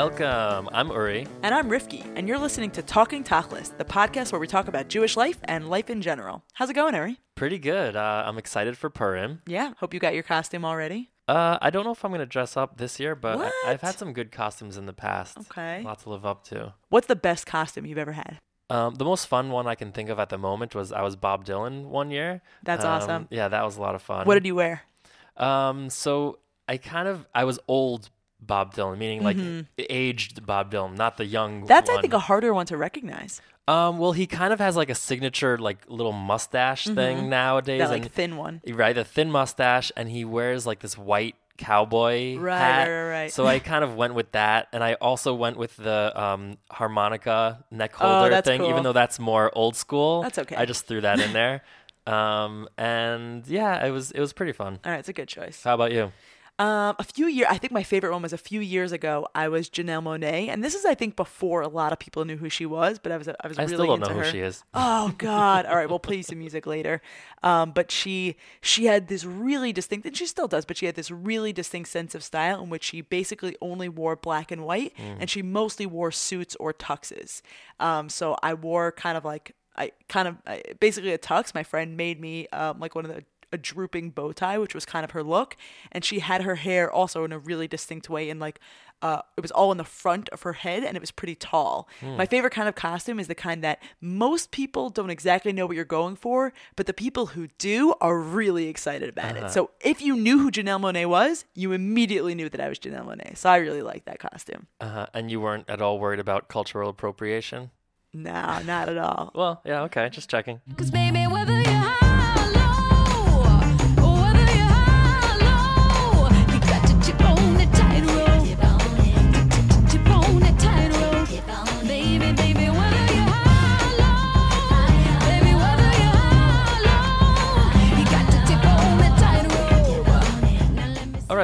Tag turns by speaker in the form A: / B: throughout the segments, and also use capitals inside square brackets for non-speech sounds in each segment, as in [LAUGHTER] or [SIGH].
A: welcome. I'm Uri.
B: And I'm Rifki, and you're listening to Talking Tachlis, the podcast where we talk about Jewish life and life in general. How's it going, Uri?
A: Pretty good. Uh, I'm excited for Purim.
B: Yeah, hope you got your costume already.
A: Uh, I don't know if I'm going to dress up this year, but I- I've had some good costumes in the past.
B: Okay.
A: Lots to live up to.
B: What's the best costume you've ever had?
A: Um, the most fun one I can think of at the moment was I was Bob Dylan one year.
B: That's
A: Um,
B: awesome.
A: Yeah, that was a lot of fun.
B: What did you wear?
A: Um, so I kind of I was old Bob Dylan, meaning like aged Bob Dylan, not the young.
B: Mm-hmm. That's,
A: one.
B: I think, a harder one to recognize.
A: Um, well, he kind of has like a signature like little mustache thing nowadays,
B: Mm-hmm. That, like,
A: and
B: thin one.
A: right, the thin mustache, and he wears like this white cowboy
B: Right,
A: hat.
B: right, right, right.
A: So I kind of went with that, and I also went with the um, harmonica neck
B: Oh,
A: holder
B: that's
A: thing,
B: cool.
A: even though that's more old school.
B: That's okay.
A: I just threw that in there, [LAUGHS] um, and yeah, it was it was pretty fun.
B: All right, it's a good choice.
A: How about you?
B: Um, a few years, I think my favorite one was a few years ago. I was Janelle Monáe, and this is, I think, before a lot of people knew who she was. But I was, I was
A: I
B: really
A: still don't
B: into
A: know who
B: her.
A: she is.
B: Oh [LAUGHS] God! All right, we'll play you some music later. Um, but she she had this really distinct, and she still does. But she had this really distinct sense of style in which she basically only wore black and white, and she mostly wore suits or tuxes. Um, so I wore kind of like I kind of I, basically a tux. My friend made me um, like one of the a drooping bow tie, which was kind of her look, and she had her hair also in a really distinct way, in like uh, it was all in the front of her head, and it was pretty tall. My favorite kind of costume is the kind that most people don't exactly know what you're going for, but the people who do are really excited about it. So if you knew who Janelle Monáe was, you immediately knew that I was Janelle Monáe. So I really like that costume.
A: Uh, and you weren't at all worried about cultural appropriation?
B: No, not at all.
A: Well, yeah, okay, just checking.
C: Cause baby,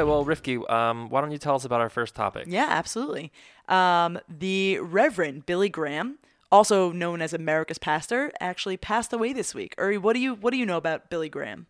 A: right, well, Rifki, um, why don't you tell us about our first topic?
B: Yeah, absolutely. Um, the Reverend Billy Graham, also known as America's pastor, actually passed away this week. Uri, what do you what do you know about Billy Graham?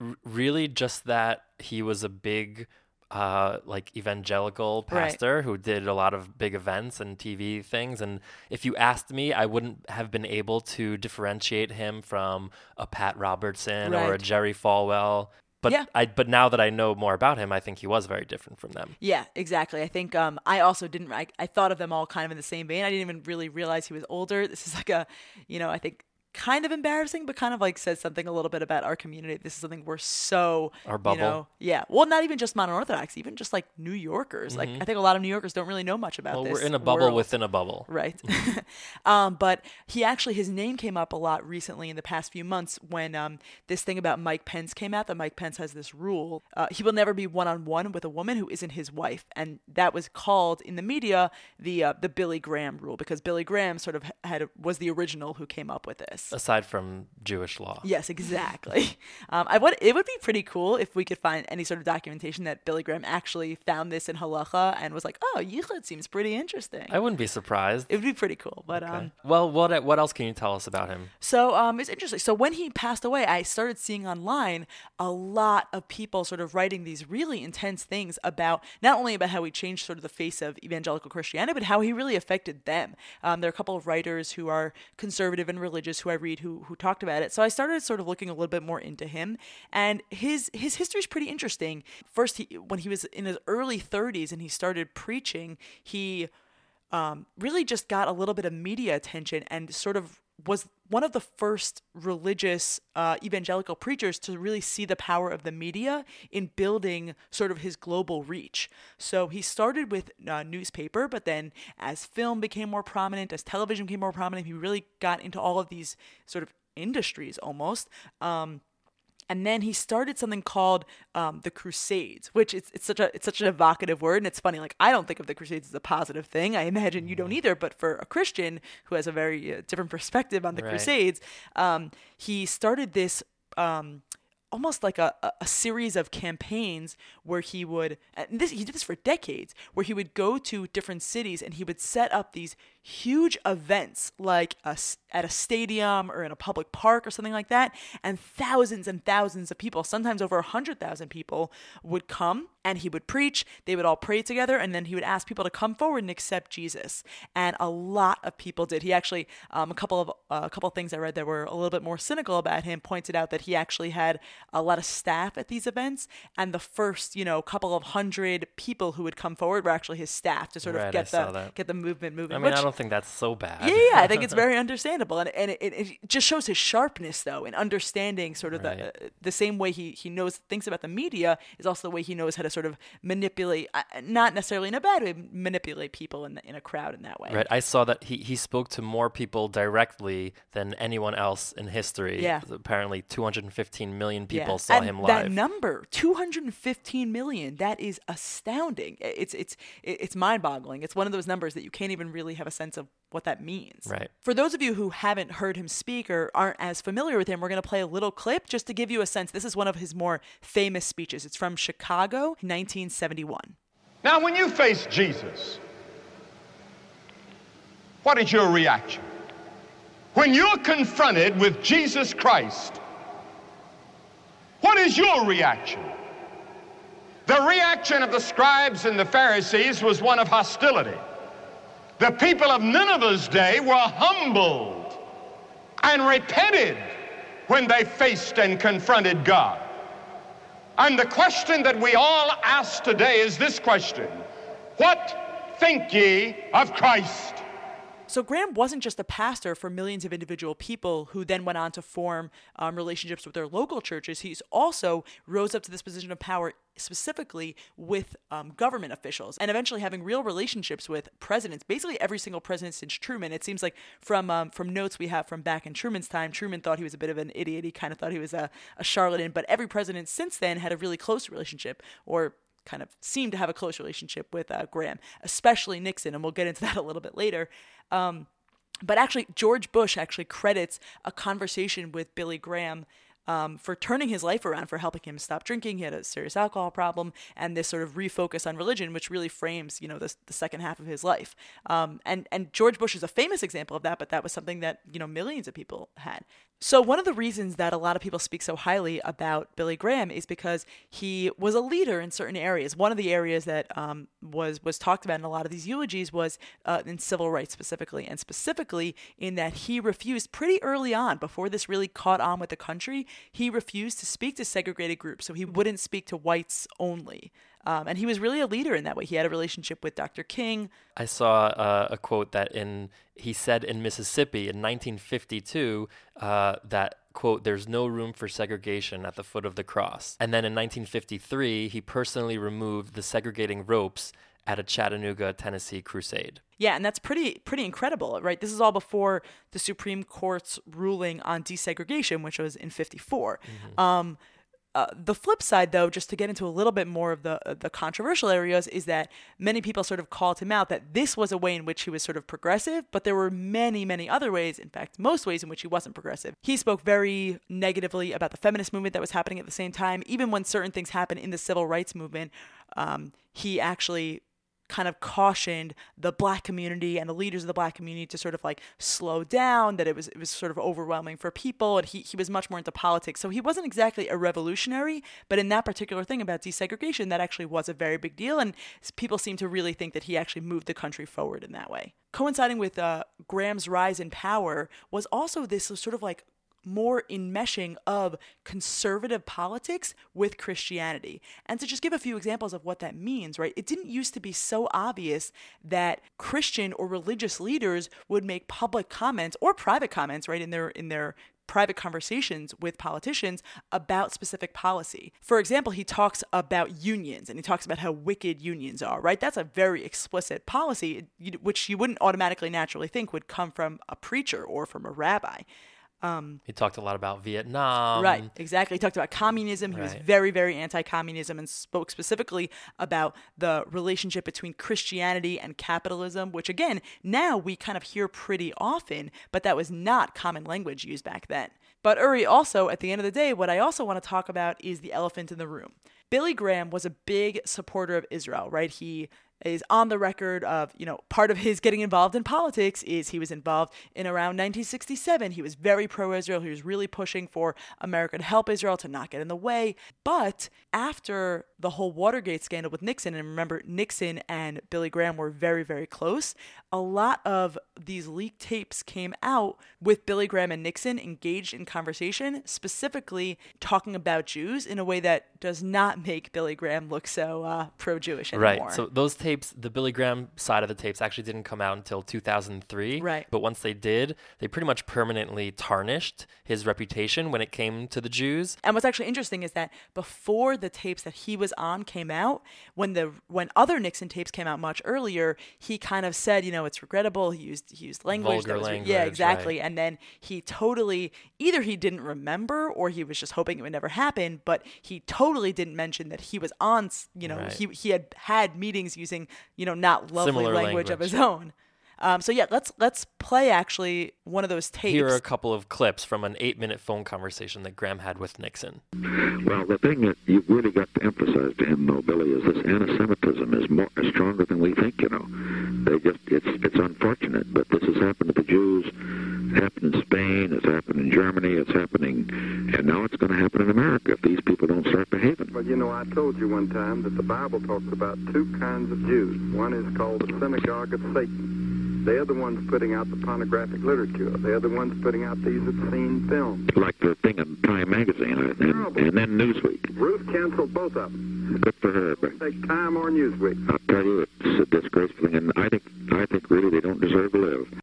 A: R- really, just that he was a big, uh, like evangelical
B: Right.
A: pastor who did a lot of big events and TV things. And if you asked me, I wouldn't have been able to differentiate him from a Pat Robertson or a Jerry Falwell. But
B: Yeah.
A: I, but now that I know more about him, I think he was very different from them.
B: Yeah, exactly. I think um, I also didn't. I, I thought of them all kind of in the same vein. I didn't even really realize he was older. This is like a, you know, I think kind of embarrassing, but kind of like says something a little bit about our community. This is something we're so
A: Our
B: You
A: bubble.
B: know, yeah. Well, not even just modern Orthodox, even just like New Yorkers. Like I think a lot of New Yorkers don't really know much about
A: Mm-hmm. Well,
B: this.
A: we're in a bubble
B: world.
A: within a bubble.
B: Right. [LAUGHS] [LAUGHS] um, but he actually, his name came up a lot recently in the past few months when um, this thing about Mike Pence came out that Mike Pence has this rule. Uh, he will never be one on one with a woman who isn't his wife. And that was called in the media the uh, the Billy Graham rule because Billy Graham sort of had was the original who came up with this.
A: Aside from Jewish law.
B: Yes, exactly. [LAUGHS] Um, I would. It would be pretty cool if we could find any sort of documentation that Billy Graham actually found this in halacha and was like, "Oh, yichud seems pretty interesting."
A: I wouldn't be surprised.
B: it would be pretty cool. But um,
A: well, what what else can you tell us about him?
B: so um, it's interesting. So when he passed away, I started seeing online a lot of people sort of writing these really intense things about not only about how he changed sort of the face of evangelical Christianity, but how he really affected them. Um, there are a couple of writers who are conservative and religious who I read who who talked about it. So I started sort of looking a little bit more into him, and his his history is pretty interesting. First, he when he was in his early 30s and he started preaching, he um, really just got a little bit of media attention and sort of was one of the first religious uh, evangelical preachers to really see the power of the media in building sort of his global reach. So he started with uh, newspaper, but then as film became more prominent, as television became more prominent, he really got into all of these sort of industries almost. Um, and then he started something called um, the Crusades, which it's, it's such a it's such an evocative word, and it's funny. Like I don't think of the Crusades as a positive thing. I imagine you don't either. But for a Christian who has a very uh, different perspective on the
A: Right.
B: Crusades, um, he started this. Um, almost like a, a, series of campaigns where he would and this he did this for decades where he would go to different cities and he would set up these huge events like a at a stadium or in a public park or something like that. And thousands and thousands of people sometimes over a hundred thousand people would come and he would preach. They would all pray together and then he would ask people to come forward and accept jesus. And a lot of people did. He actually um, a couple of uh, a couple of things i read that were a little bit more cynical about him pointed out that he actually had a lot of staff at these events and the first you know couple of hundred people who would come forward were actually his staff to sort of
A: Right, I
B: get
A: saw
B: the get the movement moving
A: I mean,
B: which,
A: I don't think that's so bad.
B: yeah, yeah, I think it's [LAUGHS] very understandable, and and it, it, it just shows his sharpness though in understanding sort of
A: Right.
B: the uh, the same way he he knows things about the media is also the way he knows how to sort of manipulate, uh, not necessarily in a bad way, manipulate people in the, in a crowd in that way.
A: Right. I saw that he, he spoke to more people directly than anyone else in history.
B: Yeah.
A: Apparently, 215 million
B: Yeah.
A: people saw
B: and
A: him
B: That number, 215 million, that is astounding. It's it's it's mind-boggling. It's one of those numbers that you can't even really have a sense of what that means.
A: Right.
B: For those of you who haven't heard him speak or aren't as familiar with him, we're going to play a little clip just to give you a sense. This is one of his more famous speeches. It's from Chicago, 1971.
D: Now, when you face Jesus, what is your reaction? When you're confronted with Jesus Christ, what is your reaction? The reaction of the scribes and the Pharisees was one of hostility. The people of Nineveh's day were humbled and repented when they faced and confronted God. And the question that we all ask today is this question What think ye of Christ?
B: So Graham wasn't just a pastor for millions of individual people who then went on to form um, relationships with their local churches. He's also rose up to this position of power specifically with um, government officials and eventually having real relationships with presidents. Basically, every single president since Truman. It seems like from um, from notes we have from back in Truman's time, Truman thought he was a bit of an idiot. He kind of thought he was a, a charlatan. But every president since then had a really close relationship or kind of seemed to have a close relationship with uh, Graham, especially Nixon, and we'll get into that [LAUGHS] a little bit later. Um, but actually, George Bush actually credits a conversation with Billy Graham um, for turning his life around, for helping him stop drinking. He had a serious alcohol problem, and this sort of refocus on religion, which really frames, you know, the, the second half of his life. Um, and and George Bush is a famous example of that, but that was something that you know millions of people had. So one of the reasons that a lot of people speak so highly about Billy Graham is because he was a leader in certain areas. One of the areas that um, was was talked about in a lot of these eulogies was uh, in civil rights specifically, and specifically in that he refused pretty early on, before this really caught on with the country, he refused to speak to segregated groups. So he wouldn't speak to whites only. Um, and he was really a leader in that way. He had a relationship with Dr. King.
A: I saw uh, a quote that in he said in Mississippi in 1952 uh, that quote there's no room for segregation at the foot of the cross. And then in 1953 he personally removed the segregating ropes at a Chattanooga, Tennessee crusade.
B: Yeah, and that's pretty pretty incredible, right? This is all before the Supreme Court's ruling on desegregation, which was in '54. Um, uh, the flip side, though, just to get into a little bit more of the uh, the controversial areas, is that many people sort of called him out that this was a way in which he was sort of progressive, but there were many, many other ways, in fact, most ways in which he wasn't progressive. He spoke very negatively about the feminist movement that was happening at the same time. Even when certain things happened in the civil rights movement, um, he actually kind of cautioned the black community and the leaders of the black community to sort of like slow down that it was it was sort of overwhelming for people and he, he was much more into politics. So he wasn't exactly a revolutionary but in that particular thing about desegregation that actually was a very big deal and people seem to really think that he actually moved the country forward in that way. Coinciding with uh, graham's rise in power was also this sort of like more enmeshing of conservative politics with Christianity. And to just give a few examples of what that means, right? It didn't used to be so obvious that Christian or religious leaders would make public comments or private comments, right, in their in their private conversations with politicians about specific policy. For example, he talks about unions and he talks about how wicked unions are, right? That's a very explicit policy, which you wouldn't automatically naturally think would come from a preacher or from a rabbi.
A: Um, he talked a lot about Vietnam.
B: Right, exactly. He talked about communism. He was very, very anti communism and spoke specifically about the relationship between Christianity and capitalism, which again, now we kind of hear pretty often, but that was not common language used back then. But Uri, also at the end of the day, what I also want to talk about is the elephant in the room. Billy Graham was a big supporter of Israel, right? He is on the record of, you know, part of his getting involved in politics is he was involved in around 1967. He was very pro Israel. He was really pushing for America to help Israel to not get in the way. But after the whole Watergate scandal with Nixon, and remember, Nixon and Billy Graham were very, very close, a lot of these leaked tapes came out with Billy Graham and Nixon engaged in conversation, specifically talking about Jews in a way that does not make Billy Graham look so uh, pro Jewish anymore.
A: Right. So those tapes, the Billy Graham side of the tapes, actually didn't come out until 2003.
B: Right.
A: But once they did, they pretty much permanently tarnished his reputation when it came to the Jews.
B: And what's actually interesting is that before the tapes that he was on came out, when the when other Nixon tapes came out much earlier, he kind of said, you know, it's regrettable. He used he used language.
A: Vulgar
B: was
A: language,
B: yeah,
A: right.
B: exactly. And then he totally either he didn't remember or he was just hoping it would never happen. But he totally didn't mention that he was on. You know,
A: Right.
B: he he had had meetings using you know not lovely
A: Similar
B: language, of his own. Um, so yeah, let's let's play actually one of those tapes.
A: Here are a couple of clips from an eight-minute phone conversation that Graham had with Nixon.
E: Well, the thing that you've really got to emphasize to him, though, Billy, is this anti-Semitism is more is stronger than we think. You know, they just it's it's unfortunate, but this has happened to the Jews. It happened in Spain. It's happened in Germany. It's happening, and now it's going to happen in America if these people don't start behaving.
F: Well, you know, I told you one time that the Bible talks about two kinds of Jews. One is called the synagogue of Satan. They're the ones putting out the pornographic literature. They're the ones putting out these obscene films.
E: Like the thing in Time magazine, and, and, and then Newsweek.
F: Ruth canceled both of them.
E: Good for her, but
F: Take Time or Newsweek.
E: I'll tell you, it's a disgraceful thing, and I think I think really they don't deserve to live.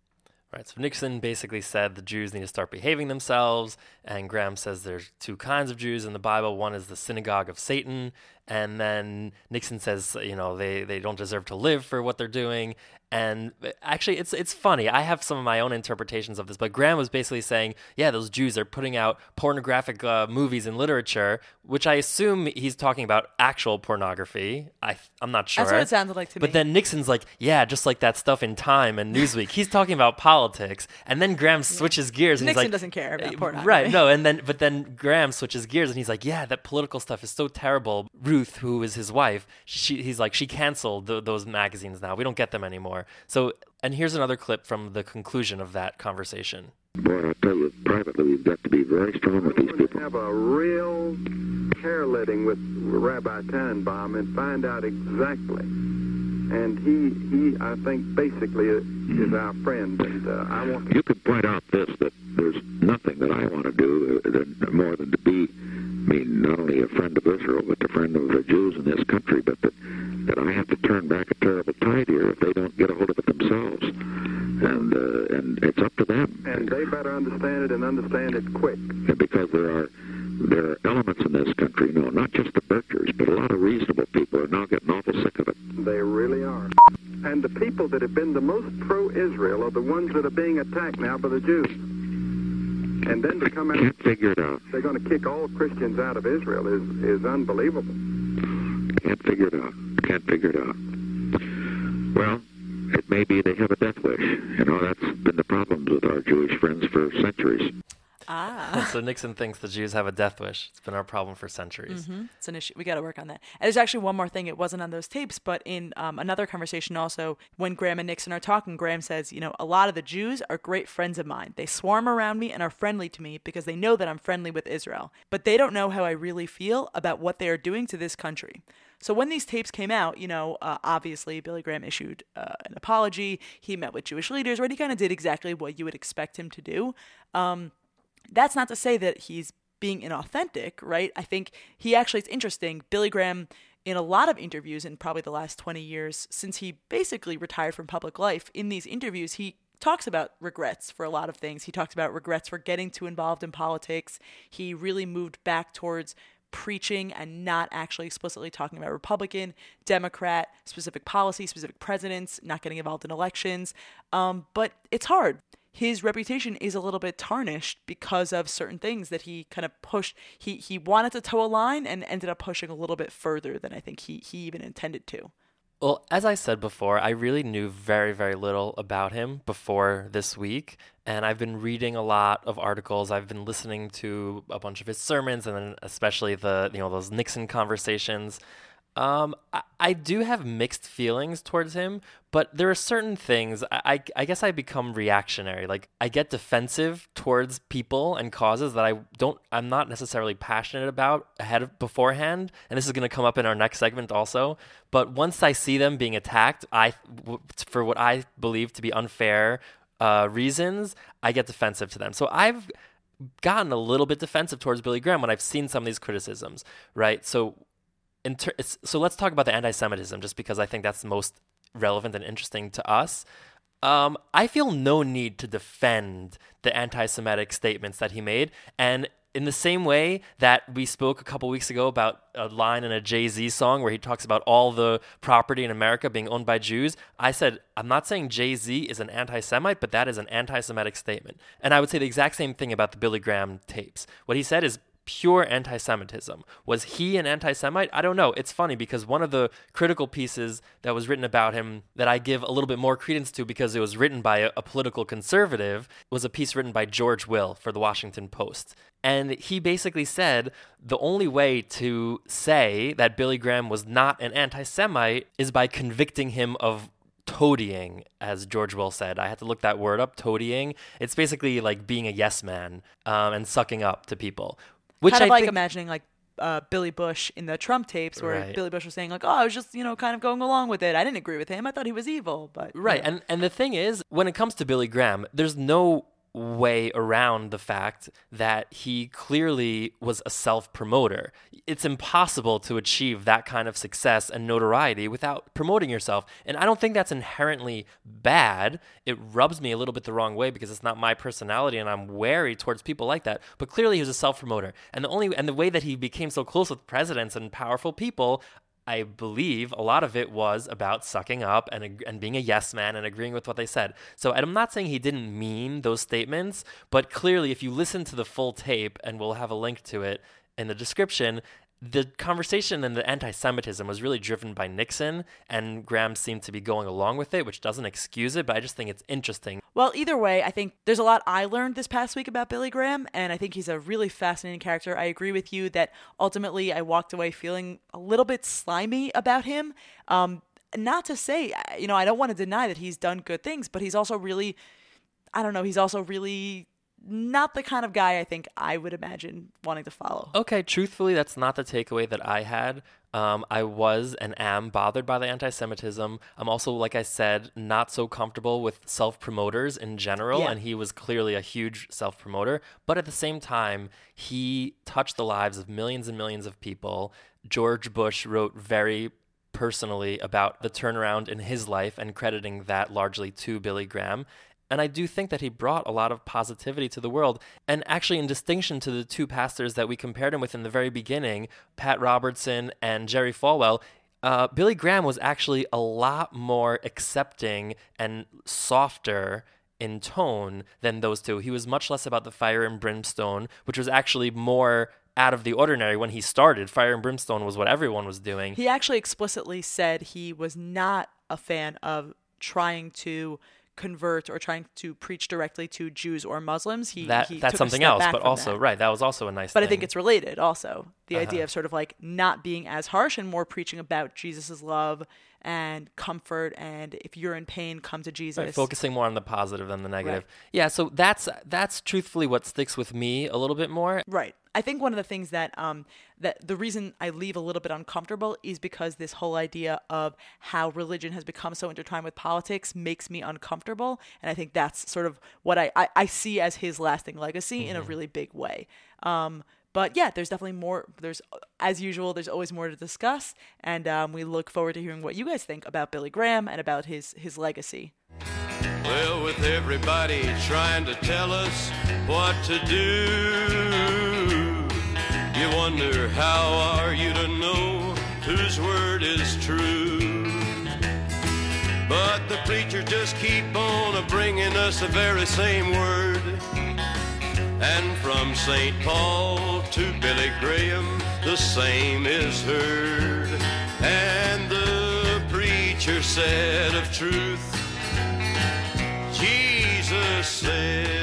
A: Right. So Nixon basically said the Jews need to start behaving themselves, and Graham says there's two kinds of Jews in the Bible. One is the synagogue of Satan, and then Nixon says, you know, they, they don't deserve to live for what they're doing. And uh, actually, it's it's funny. I have some of my own interpretations of this, but Graham was basically saying, yeah, those Jews are putting out pornographic uh, movies and literature, which I assume he's talking about actual pornography. I I'm not sure.
B: That's what it sounded like to
A: But
B: me.
A: But then Nixon's like, yeah, just like that stuff in Time and Newsweek. He's talking about politics, and then Graham switches gears and
B: Nixon
A: he's like,
B: doesn't care about
A: Uh,
B: pornography.
A: Right? No, and then [LAUGHS] but then Graham switches gears and he's like, yeah, that political stuff is so terrible. Ruth, who is his wife, she he's like, she canceled th- those magazines now. We don't get them anymore. So, and here's another clip from the conclusion of that conversation.
E: Boy, I tell you, privately, we've got to be very strong with these
F: We're going to
E: people.
F: have a real hair letting with Rabbi Tanenbaum and find out exactly. And he, he, I think, basically is our friend. And uh, I want to
E: You could point out this that there's nothing that I want to do uh, more than to be, I mean, not only a friend of Israel, but a friend of the Jews in this country. But that, that I have to turn back a terrible tide here if they don't get a hold of it themselves, and uh, and it's up to them.
F: and they better understand it and understand it quick.
E: And because there are there are elements in this country, no, not just the Birchers, but a lot of reasonable people are now getting awful sick of it.
F: They really are. And the people that have been the most pro-Israel are the ones that are being attacked now by the Jews. And then to come out,
E: Can't figure it out.
F: they're going to kick all Christians out of Israel is, is unbelievable.
E: Can't figure it out. Can't figure it out. Well, it may be they have a death wish. You know, that's been the problems with our Jewish friends for centuries.
B: Ah. [LAUGHS]
A: so Nixon thinks the Jews have a death wish. It's been our problem for centuries.
B: Mm-hmm. It's an issue. We got to work on that. And there's actually one more thing. It wasn't on those tapes, but in um, another conversation also, when Graham and Nixon are talking, Graham says, you know, a lot of the Jews are great friends of mine. They swarm around me and are friendly to me because they know that I'm friendly with Israel. But they don't know how I really feel about what they are doing to this country. So when these tapes came out, you know, uh, obviously Billy Graham issued uh, an apology. He met with Jewish leaders, right? He kind of did exactly what you would expect him to do. Um, that's not to say that he's being inauthentic, right? I think he actually, it's interesting. Billy Graham, in a lot of interviews in probably the last 20 years, since he basically retired from public life, in these interviews, he talks about regrets for a lot of things. He talks about regrets for getting too involved in politics. He really moved back towards preaching and not actually explicitly talking about Republican, Democrat, specific policy, specific presidents, not getting involved in elections. Um, but it's hard his reputation is a little bit tarnished because of certain things that he kind of pushed. He he wanted to toe a line and ended up pushing a little bit further than I think he he even intended to.
A: Well, as I said before, I really knew very, very little about him before this week. And I've been reading a lot of articles. I've been listening to a bunch of his sermons and then especially the, you know, those Nixon conversations. Um, I, I do have mixed feelings towards him, but there are certain things I, I, I guess I become reactionary. Like I get defensive towards people and causes that I don't I'm not necessarily passionate about ahead of beforehand. And this is going to come up in our next segment also. But once I see them being attacked, I for what I believe to be unfair uh, reasons, I get defensive to them. So I've gotten a little bit defensive towards Billy Graham when I've seen some of these criticisms, right? So ter- so let's talk about the anti-Semitism, just because I think that's most relevant and interesting to us. Um, I feel no need to defend the anti-Semitic statements that he made, and in the same way that we spoke a couple weeks ago about a line in a Jay Z song where he talks about all the property in America being owned by Jews, I said, I'm not saying Jay Z is an anti Semite, but that is an anti Semitic statement. And I would say the exact same thing about the Billy Graham tapes. What he said is pure anti Semitism. Was he an anti Semite? I don't know. It's funny because one of the critical pieces that was written about him that I give a little bit more credence to because it was written by a, a political conservative was a piece written by George Will for the Washington Post. And he basically said the only way to say that Billy Graham was not an anti Semite is by convicting him of toadying, as George Will said. I had to look that word up, toadying. It's basically like being a yes man um, and sucking up to people. Which
B: kind of
A: I
B: like
A: think,
B: imagining like uh, Billy Bush in the Trump tapes, where
A: Right.
B: Billy Bush was saying like, "Oh, I was just you know kind of going along with it. I didn't agree with him. I thought he was evil." But you
A: Right.
B: know.
A: And and the thing is, when it comes to Billy Graham, there's no way around the fact that he clearly was a self-promoter. It's impossible to achieve that kind of success and notoriety without promoting yourself. And I don't think that's inherently bad. It rubs me a little bit the wrong way because it's not my personality and I'm wary towards people like that. But clearly he was a self-promoter. And the only and the way that he became so close with presidents and powerful people I believe a lot of it was about sucking up and and being a yes man and agreeing with what they said. So I'm not saying he didn't mean those statements, but clearly if you listen to the full tape and we'll have a link to it in the description, the conversation and the anti-Semitism was really driven by Nixon, and Graham seemed to be going along with it, which doesn't excuse it, but I just think it's interesting.
B: Well, either way, I think there's a lot I learned this past week about Billy Graham, and I think he's a really fascinating character. I agree with you that ultimately I walked away feeling a little bit slimy about him. Um, not to say, you know, I don't want to deny that he's done good things, but he's also really, I don't know, he's also really not the kind of guy I think I would imagine wanting to follow.
A: Okay, truthfully, that's not the takeaway that I had. Um, I was and am bothered by the anti Semitism. I'm also, like I said, not so comfortable with self promoters in general,
B: Yeah.
A: and he was clearly a huge self promoter. But at the same time, he touched the lives of millions and millions of people. George Bush wrote very personally about the turnaround in his life and crediting that largely to Billy Graham. And I do think that he brought a lot of positivity to the world. And actually, in distinction to the two pastors that we compared him with in the very beginning, Pat Robertson and Jerry Falwell, uh, Billy Graham was actually a lot more accepting and softer in tone than those two. He was much less about the fire and brimstone, which was actually more out of the ordinary when he started. Fire and brimstone was what everyone was doing.
B: He actually explicitly said he was not a fan of trying to convert or trying to preach directly to Jews or Muslims. He,
A: that
B: he
A: that's something else, but also
B: that.
A: right, that was also a nice
B: But I think it's related also. The
A: Uh-huh.
B: idea of sort of like not being as harsh and more preaching about Jesus' love and comfort and if you're in pain, come to Jesus.
A: Right, focusing more on the positive than the negative. Yeah, so that's that's truthfully what sticks with me a little bit more.
B: Right. I think one of the things that um that the reason I leave a little bit uncomfortable is because this whole idea of how religion has become so intertwined with politics makes me uncomfortable. And I think that's sort of what I, I, I see as his lasting legacy in a really big way. Um but yeah, there's definitely more. There's, as usual, there's always more to discuss, and um, we look forward to hearing what you guys think about Billy Graham and about his his legacy.
G: Well, with everybody trying to tell us what to do, you wonder how are you to know whose word is true? But the preachers just keep on a bringing us the very same word. And from St. Paul to Billy Graham, the same is heard. And the preacher said of truth. Jesus said.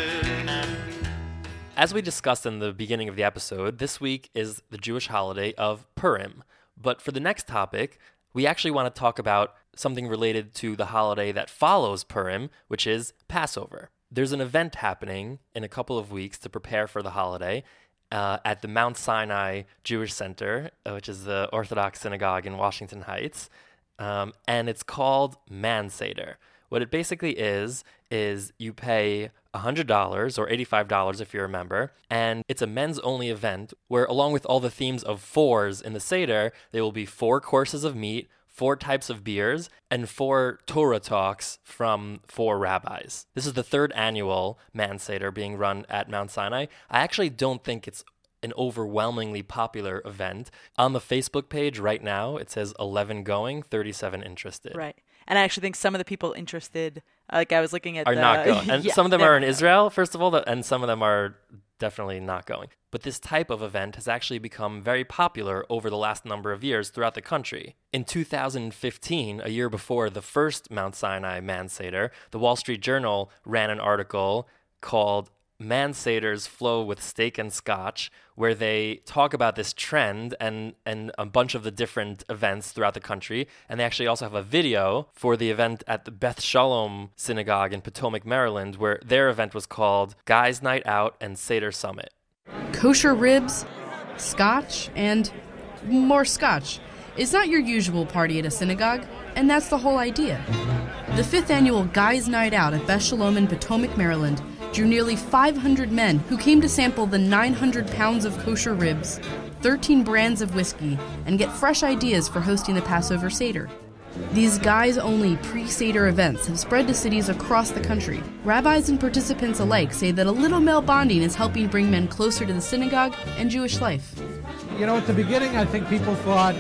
A: As we discussed in the beginning of the episode, this week is the Jewish holiday of Purim. But for the next topic, we actually want to talk about something related to the holiday that follows Purim, which is Passover. There's an event happening in a couple of weeks to prepare for the holiday uh, at the Mount Sinai Jewish Center, uh, which is the Orthodox synagogue in Washington Heights. Um, and it's called Man Seder. What it basically is, is you pay $100 or $85 if you're a member, and it's a men's only event where, along with all the themes of fours in the Seder, there will be four courses of meat, four types of beers, and four Torah talks from four rabbis. This is the third annual Man Seder being run at Mount Sinai. I actually don't think it's an overwhelmingly popular event. On the Facebook page right now, it says 11 going, 37 interested.
B: Right. And I actually think some of the people interested, like I was looking at
A: Are
B: the,
A: not going. [LAUGHS] And
B: Yeah,
A: some of them
B: they're
A: in. Israel, first of all, and some of them are definitely not going. But this type of event has actually become very popular over the last number of years throughout the country. In 2015, a year before the first Mount Sinai Man Seder, the Wall Street Journal ran an article called Man Seders Flow with Steak and Scotch, where they talk about this trend and, and a bunch of the different events throughout the country. And they actually also have a video for the event at the Beth Shalom Synagogue in Potomac, Maryland, where their event was called Guys Night Out and Seder Summit.
H: kosher ribs, scotch, and more scotch. It's not your usual party at a synagogue, and that's the whole idea. The fifth annual Guys Night Out at Beth Shalom in Potomac, Maryland, drew nearly 500 men who came to sample the 900 pounds of kosher ribs, 13 brands of whiskey, and get fresh ideas for hosting the Passover Seder. These guys only pre Seder events have spread to cities across the country. Rabbis and participants alike say that a little male bonding is helping bring men closer to the synagogue and Jewish life.
I: You know, at the beginning, I think people thought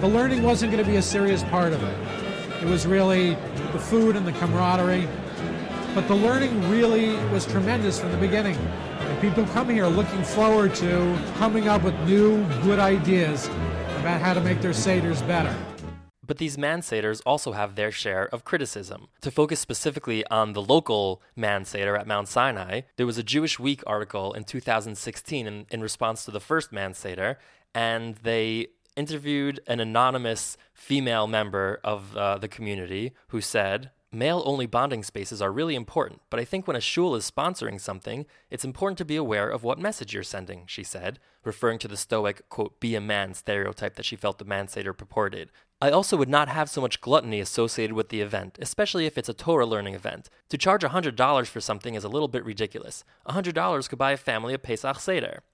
I: the learning wasn't going to be a serious part of it. It was really the food and the camaraderie. But the learning really was tremendous from the beginning. And people come here looking forward to coming up with new, good ideas about how to make their Seder's better.
A: But these man Seders also have their share of criticism. To focus specifically on the local man Seder at Mount Sinai, there was a Jewish Week article in 2016 in, in response to the first man Seder, and they interviewed an anonymous female member of uh, the community who said, Male only bonding spaces are really important, but I think when a shul is sponsoring something, it's important to be aware of what message you're sending, she said, referring to the stoic, quote, be a man stereotype that she felt the man Seder purported. I also would not have so much gluttony associated with the event, especially if it's a Torah learning event. To charge $100 for something is a little bit ridiculous. $100 could buy a family a Pesach Seder.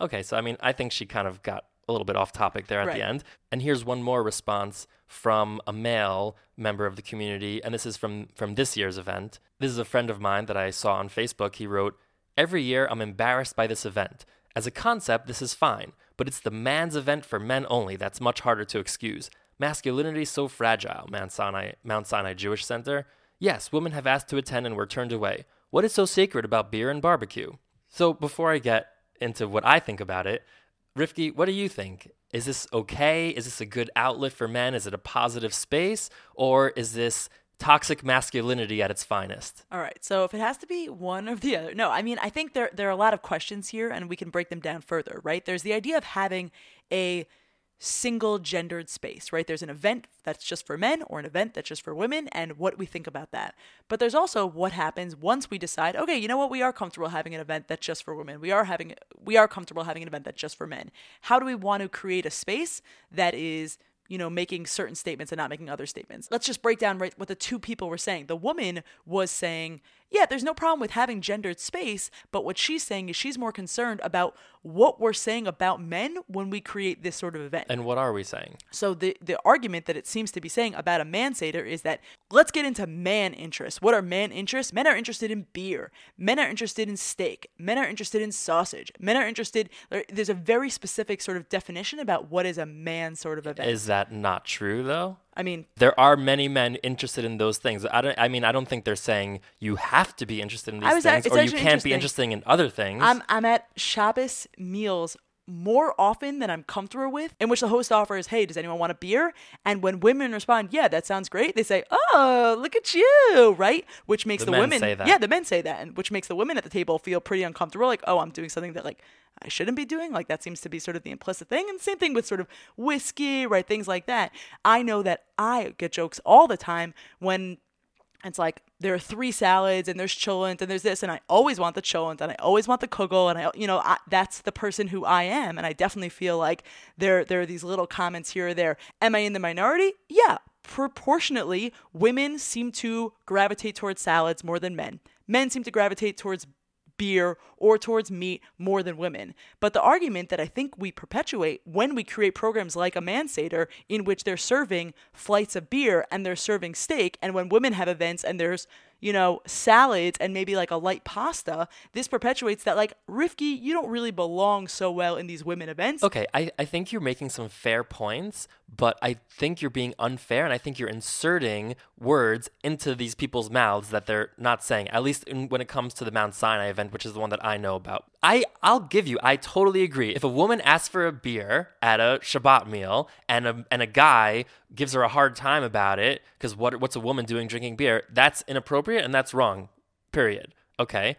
A: Okay, so I mean, I think she kind of got a little bit off topic there at
B: Right.
A: the end. And here's one more response from a male member of the community, and this is from from this year's event. This is a friend of mine that I saw on Facebook. He wrote, "Every year I'm embarrassed by this event. As a concept, this is fine, but it's the man's event for men only that's much harder to excuse. Masculinity is so fragile, Mount Sinai, Mount Sinai Jewish Center. Yes, women have asked to attend and were turned away. What is so sacred about beer and barbecue? So before I get into what I think about it, Rifki, what do you think? Is this okay? Is this a good outlet for men? Is it a positive space? Or is this toxic masculinity at its finest?
B: All right. So if it has to be one or the other, no. I mean, I think there there are a lot of questions here, and we can break them down further. Right? There's the idea of having a single gendered space, right? There's an event that's just for men or an event that's just for women and what we think about that. But there's also what happens once we decide, okay, you know what, we are comfortable having an event that's just for women. We are having we are comfortable having an event that's just for men. How do we want to create a space that is you know, making certain statements and not making other statements. Let's just break down right what the two people were saying. The woman was saying, yeah, there's no problem with having gendered space, but what she's saying is she's more concerned about what we're saying about men when we create this sort of event.
A: And what are we saying?
B: So the the argument that it seems to be saying about a man seder is that let's get into man interests. What are man interests? Men are interested in beer. Men are interested in steak. Men are interested in sausage. Men are interested. There's a very specific sort of definition about what is a man sort of event.
A: Is that not true though?
B: I mean,
A: There are many men interested in those things. I don't I mean I don't think they're saying you have to be interested in these things
B: it's
A: or you can't be interested in other things.
B: I'm I'm at Shabbos meals more often than I'm comfortable with, in which the host offers, Hey, does anyone want a beer? And when women respond, Yeah, that sounds great, they say, Oh, look at you, right? Which makes
A: The
B: the,
A: men
B: women
A: say that.
B: Yeah, the men say that, and which makes the women at the table feel pretty uncomfortable, like, Oh, I'm doing something that like I shouldn't be doing. Like that seems to be sort of the implicit thing. And same thing with sort of whiskey, right? Things like that. I know that I get jokes all the time when it's like there are three salads and there's cholent and there's this and I always want the cholent and I always want the kugel and I you know I, that's the person who I am and I definitely feel like there there are these little comments here or there. Am I in the minority? Yeah, proportionately women seem to gravitate towards salads more than men. Men seem to gravitate towards beer or towards meat more than women. But the argument that I think we perpetuate when we create programs like a Man Seder in which they're serving flights of beer and they're serving steak, and when women have events and there's you know, salads and maybe like a light pasta, this perpetuates that, like, Rifki, you don't really belong so well in these women events.
A: Okay, I, I think you're making some fair points, but I think you're being unfair and I think you're inserting words into these people's mouths that they're not saying, at least in, when it comes to the Mount Sinai event, which is the one that I know about. I, I'll give you, I totally agree. If a woman asks for a beer at a Shabbat meal and a, and a guy gives her a hard time about it, because what, what's a woman doing drinking beer? That's inappropriate and that's wrong, period. Okay?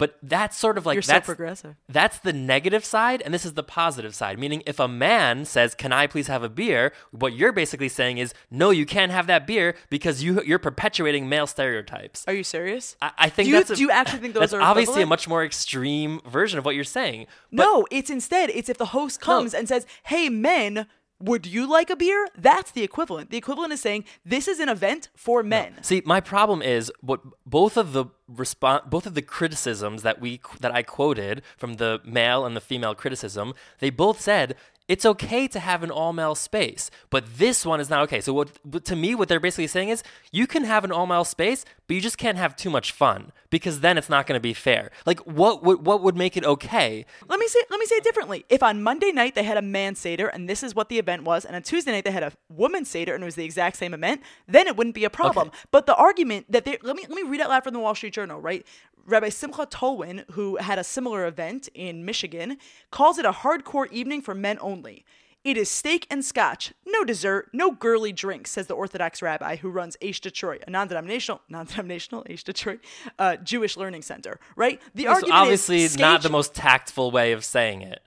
A: But that's sort of like
B: You're so
A: that's
B: progressive.
A: that's the negative side, and this is the positive side. Meaning, if a man says, "Can I please have a beer?" what you're basically saying is, "No, you can't have that beer because you you're perpetuating male stereotypes."
B: Are you serious?
A: I, I think
B: Do you-
A: that's a-
B: do you actually think those are
A: obviously a much more extreme version of what you're saying. But
B: no, it's instead, it's if the host comes and says, Hey, men, would you like a beer? That's the equivalent. The equivalent is saying, This is an event for men.
A: See, my problem is what both of the response, both of the criticisms that we that I quoted from the male and the female criticism, they both said it's okay to have an all male space, but this one is not okay. So what to me, what they're basically saying is you can have an all male space, but you just can't have too much fun because then it's not going to be fair. Like what would what would make it okay?
B: Let me say let me say it differently. If on Monday night they had a man seder and this is what the event was, and on Tuesday night they had a woman seder and it was the exact same event, then it wouldn't be a problem.
A: Okay.
B: But the argument that they let me let me read out loud from the Wall Street Journal, right? Rabbi Simcha Tolwin, who had a similar event in Michigan, calls it a hardcore evening for men only. It is steak and scotch, no dessert, no girly drinks, says the Orthodox rabbi who runs Aish Detroit, a non-denominational, [LAUGHS] non-denominational Aish Detroit uh, Jewish learning center. Right? The
A: It's
B: argument
A: obviously
B: is
A: not the most tactful way of saying it.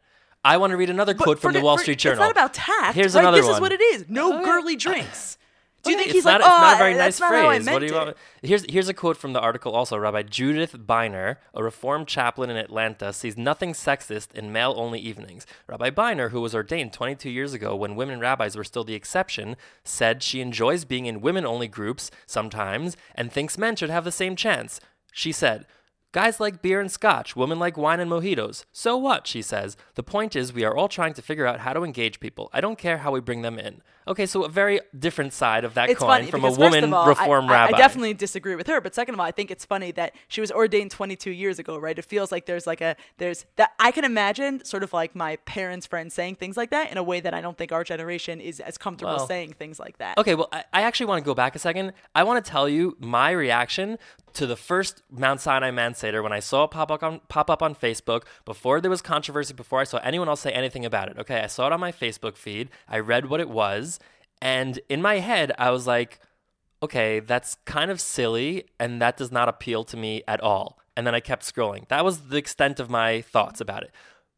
A: I want to read another
B: But
A: quote from the
B: forget-
A: Wall
B: for-
A: Street Journal.
B: It's not about tact.
A: Here's
B: right?
A: another
B: This
A: one.
B: is what it is. No
A: Okay.
B: girly drinks. Do you think
A: it's
B: he's like,
A: not, it's not
B: oh,
A: a very
B: that's
A: nice
B: not how I
A: phrase. What do you
B: it."
A: want? Here's here's a quote from the article. Also, Rabbi Judith Biner, a Reformed chaplain in Atlanta, sees nothing sexist in male-only evenings. Rabbi Biner, who was ordained 22 years ago when women rabbis were still the exception, said she enjoys being in women-only groups sometimes and thinks men should have the same chance. She said. Guys like beer and scotch, women like wine and mojitos. So what? She says. The point is, we are all trying to figure out how to engage people. I don't care how we bring them in. Okay, so a very different side of that
B: It's
A: coin from a woman
B: all,
A: reform
B: I, I-
A: rabbi.
B: I definitely disagree with her. But second of all, I think it's funny that she was ordained 22 years ago, right? It feels like there's like a there's that I can imagine sort of like my parents' friends saying things like that in a way that I don't think our generation is as comfortable
A: Well,
B: saying things like that.
A: Okay, well, I, I actually want to go back a second. I want to tell you my reaction to the first Mount Sinai Man Seder when I saw it pop up on pop up on Facebook before there was controversy, before I saw anyone else say anything about it. Okay, I saw it on my Facebook feed. I read what it was, and in my head, I was like, okay, that's kind of silly, and that does not appeal to me at all. And then I kept scrolling. That was the extent of my thoughts about it.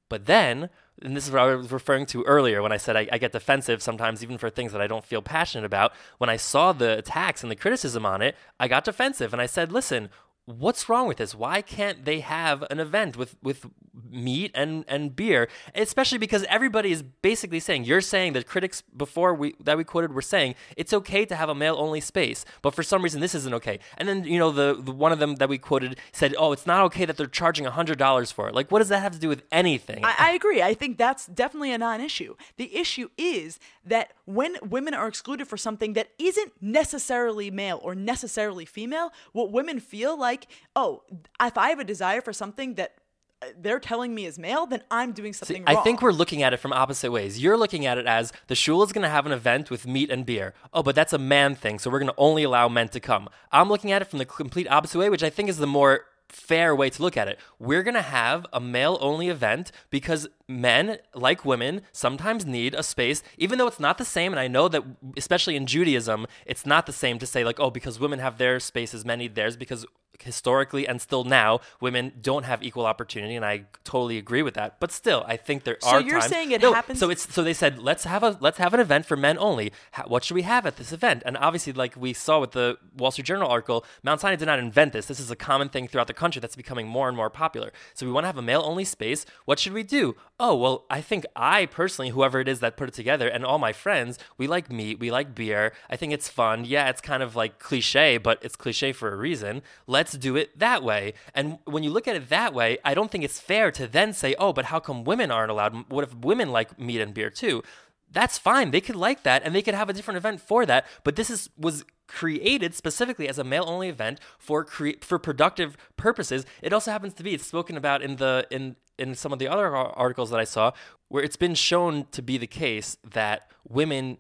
A: But then, and this is what I was referring to earlier when I said I, I get defensive sometimes, even for things that I don't feel passionate about. When I saw the attacks and the criticism on it, I got defensive and I said, listen, what's wrong with this? Why can't they have an event with, with meat and, and beer? Especially because everybody is basically saying, you're saying that critics before we that we quoted were saying it's okay to have a male only space, but for some reason this isn't okay. And then, you know, the, the one of them that we quoted said, oh, it's not okay that they're charging $100 for it. Like, what does that have to do with anything?
B: I, I agree. I think that's definitely a non-issue. The issue is that when women are excluded for something that isn't necessarily male or necessarily female, what women feel like, oh, if I have a desire for something that uh, they're telling me is male, then I'm doing something wrong.
A: I
B: wrong.
A: think we're looking at it from opposite ways. You're looking at it as the shul is going to have an event with meat and beer. Oh, but that's a man thing, so we're going to only allow men to come. I'm looking at it from the complete opposite way, which I think is the more fair way to look at it. We're going to have a male only event because men, like women, sometimes need a space, even though it's not the same. And I know that, especially in Judaism, it's not the same to say, like, oh, because women have their spaces, men need theirs, because historically and still now women don't have equal opportunity and I totally agree with that. But still I think there
B: So
A: are so
B: you're
A: times
B: saying it
A: No,
B: happens-
A: so it's so they said let's have a let's have an event for men only. Ha- what should we have at this event? And obviously like we saw with the Wall Street Journal article Mount Sinai did not invent this. This is a common thing throughout the country that's becoming more and more popular. So we want to have a male only space. What should we do? Oh well I think I personally whoever it is that put it together and all my friends we like meat we like beer. I think it's fun. Yeah it's kind of like cliche but it's cliche for a reason. Let's do it that way and when you look at it that way I don't think it's fair to then say oh but how come women aren't allowed what if women like meat and beer too that's fine. They could like that and they could have a different event for that. But this is was created specifically as a male only event for cre- for productive purposes. It also happens to be it's spoken about in the in in some of the other articles that I saw where it's been shown to be the case that women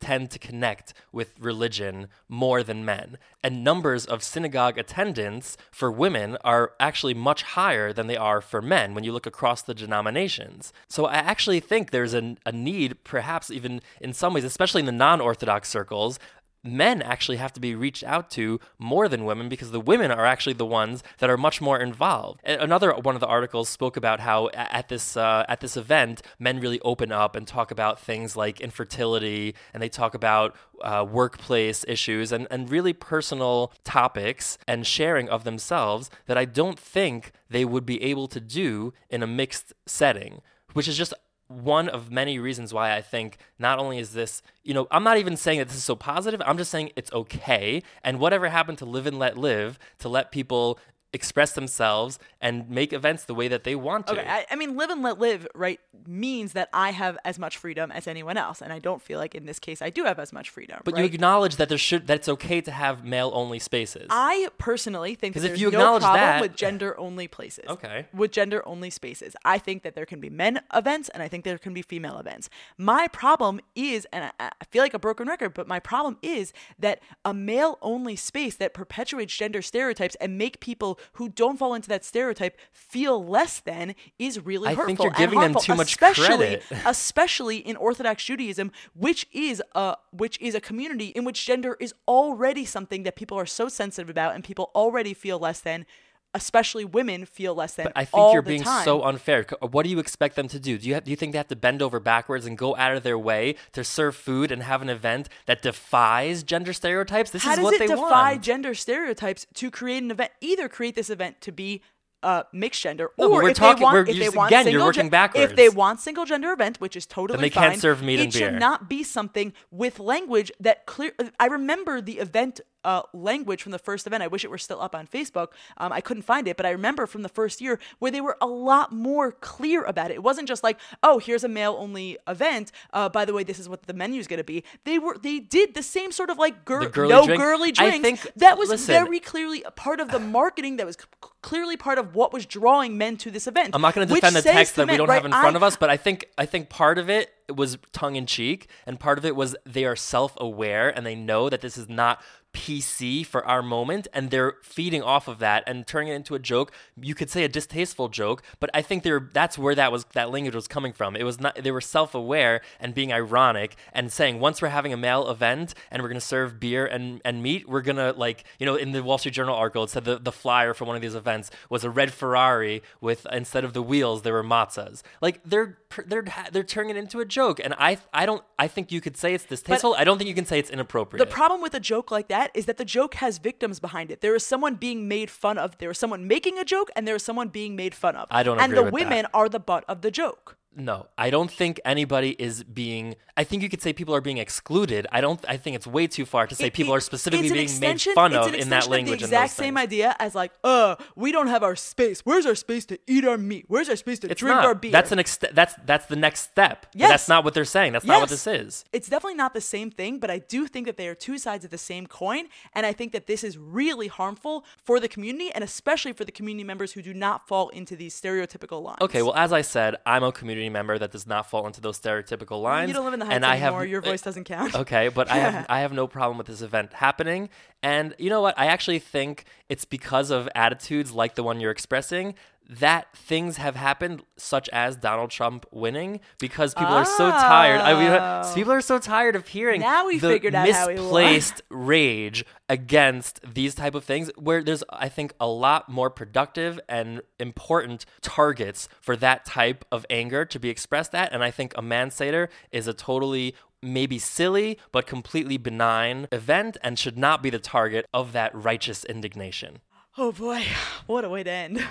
A: tend to connect with religion more than men. And numbers of synagogue attendance for women are actually much higher than they are for men when you look across the denominations. So I actually think there's an, a need, perhaps even in some ways, especially in the non Orthodox circles. Men actually have to be reached out to more than women because the women are actually the ones that are much more involved. Another one of the articles spoke about how at this uh, at this event, men really open up and talk about things like infertility, and they talk about uh, workplace issues and, and really personal topics and sharing of themselves that I don't think they would be able to do in a mixed setting, which is just one of many reasons why I think not only is this, you know, I'm not even saying that this is so positive. I'm just saying it's okay. And whatever happened to live and let live, to let people express themselves and make events the way that they want to.
B: Okay, I, I mean, live and let live, right, means that I have as much freedom as anyone else, and I don't feel like in this case I do have as much freedom.
A: but you acknowledge that there should that it's okay to have male only spaces.
B: I personally think that
A: 'Cause if
B: there's
A: you
B: no
A: acknowledge
B: problem
A: that-
B: with gender only places.
A: Okay.
B: With gender only spaces. I think that there can be men events and I think there can be female events. My problem is, and I, I feel like a broken record, but my problem is that a male only space that perpetuates gender stereotypes and make people who don't fall into that stereotype feel less than is really
A: I
B: hurtful.
A: think you're giving them too much
B: especially,
A: credit. [LAUGHS]
B: especially in Orthodox Judaism, which is a which is a community in which gender is already something that people are so sensitive about and people already feel less than. Especially women feel less than.
A: But I think you're being
B: time.
A: so unfair. Uh, what do you expect them to do? Do you have, do you think they have to bend over backwards and go out of their way to serve food and have an event that defies gender stereotypes? This
B: How
A: is
B: does
A: what
B: it
A: they
B: defy gender stereotypes to create an event? Either create this event to be uh, mixed gender,
A: No,
B: or
A: we're
B: if
A: talking-
B: they want,
A: we're-
B: if
A: you're
B: they
A: just-
B: want
A: again, you're
B: single
A: working
B: gen-
A: backwards.
B: If they want single gender event, which is totally
A: they
B: fine,
A: can't serve meat
B: it
A: and
B: should not be something with language that clear. I remember the event uh, language from the first event. I wish it were still up on Facebook. Um, I couldn't find it, but I remember from the first year where they were a lot more clear about it. It wasn't just like, oh, here's a male only event. Uh, by the way, this is what the menu is going to be. They were they did the same sort of like gir-
A: girly
B: no
A: drink?
B: girly
A: I
B: drinks.
A: think-
B: that was
A: listen.
B: very clearly a part of the marketing. That was c- clearly part of what was drawing men to this event.
A: I'm not going to defend the text that we don't
B: right,
A: have in front
B: I-
A: of us, but I think I think part of it was tongue in cheek, and part of it was they are self aware and they know that this is not PC for our moment, and they're feeding off of that and turning it into a joke. You could say a distasteful joke, but I think they're that's where that was that language was coming from. It was not they were self aware and being ironic and saying once we're having a male event and we're gonna serve beer and, and meat, we're gonna like you know in the Wall Street Journal article it said the, the flyer for one of these events was a red Ferrari with instead of the wheels there were matzahs. Like they're they're they're turning it into a joke, and I I don't I think you could say it's distasteful. I don't think you can say it's inappropriate.
B: The problem with a joke like that is that the joke has victims behind it. There is someone being made fun of. There is someone making a joke, and there is someone being made fun of.
A: I don't
B: And the
A: with that.
B: women are the butt of the joke.
A: No, I don't think anybody is being. I think you could say people are being excluded. I don't. I think it's way too far to say
B: It-
A: people
B: it-
A: are specifically being made fun of in that language.
B: The
A: and
B: exact same
A: things.
B: idea as like, uh, we don't have our space. Where's our space to eat our meat? Where's our space to
A: It's
B: drink
A: not.
B: our beer?
A: That's an ex- That's that's the next step.
B: Yes.
A: that's not what they're saying. That's not what this is.
B: It's definitely not the same thing, but I do think that they are two sides of the same coin. And I think that this is really harmful for the community and especially for the community members who do not fall into these stereotypical lines.
A: Okay, well, as I said, I'm a community community member that does not fall into those stereotypical lines.
B: You don't live in the Heights
A: and I
B: anymore.
A: have,
B: Your voice doesn't count.
A: Okay, but I have [LAUGHS] I have no problem with this event happening. And you know what? I actually think it's because of attitudes like the one you're expressing that things have happened, such as Donald Trump winning, because people are so tired. I mean,
B: Oh.
A: people are so tired of hearing
B: Now we
A: the
B: figured out how he won.
A: misplaced rage against these type of things where there's i think a lot more productive and important targets for that type of anger to be expressed at and i think a man seder is a totally maybe silly but completely benign event and should not be the target of that righteous indignation
B: Oh boy, [LAUGHS] what a way to end.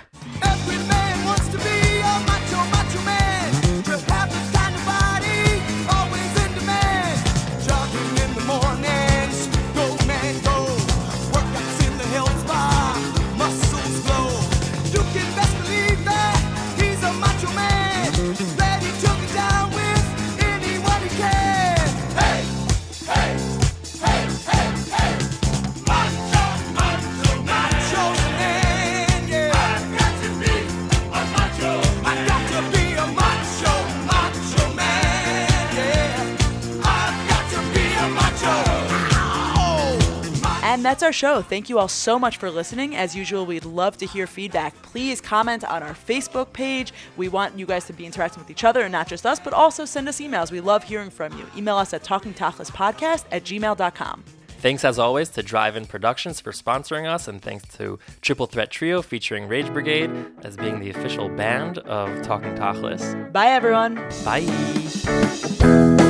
J: Every man wants to be a macho, macho man.
B: That's our show. Thank you all so much for listening. As usual, we'd love to hear feedback. Please comment on our Facebook page. We want you guys to be interacting with each other and not just us, but also send us emails. We love hearing from you. Email us at talkingtachlesspodcast at gmail.com.
A: Thanks as always to Drive In Productions for sponsoring us, and thanks to Triple Threat Trio featuring Rage Brigade as being the official band of Talking Tachless.
B: Bye, everyone.
A: Bye.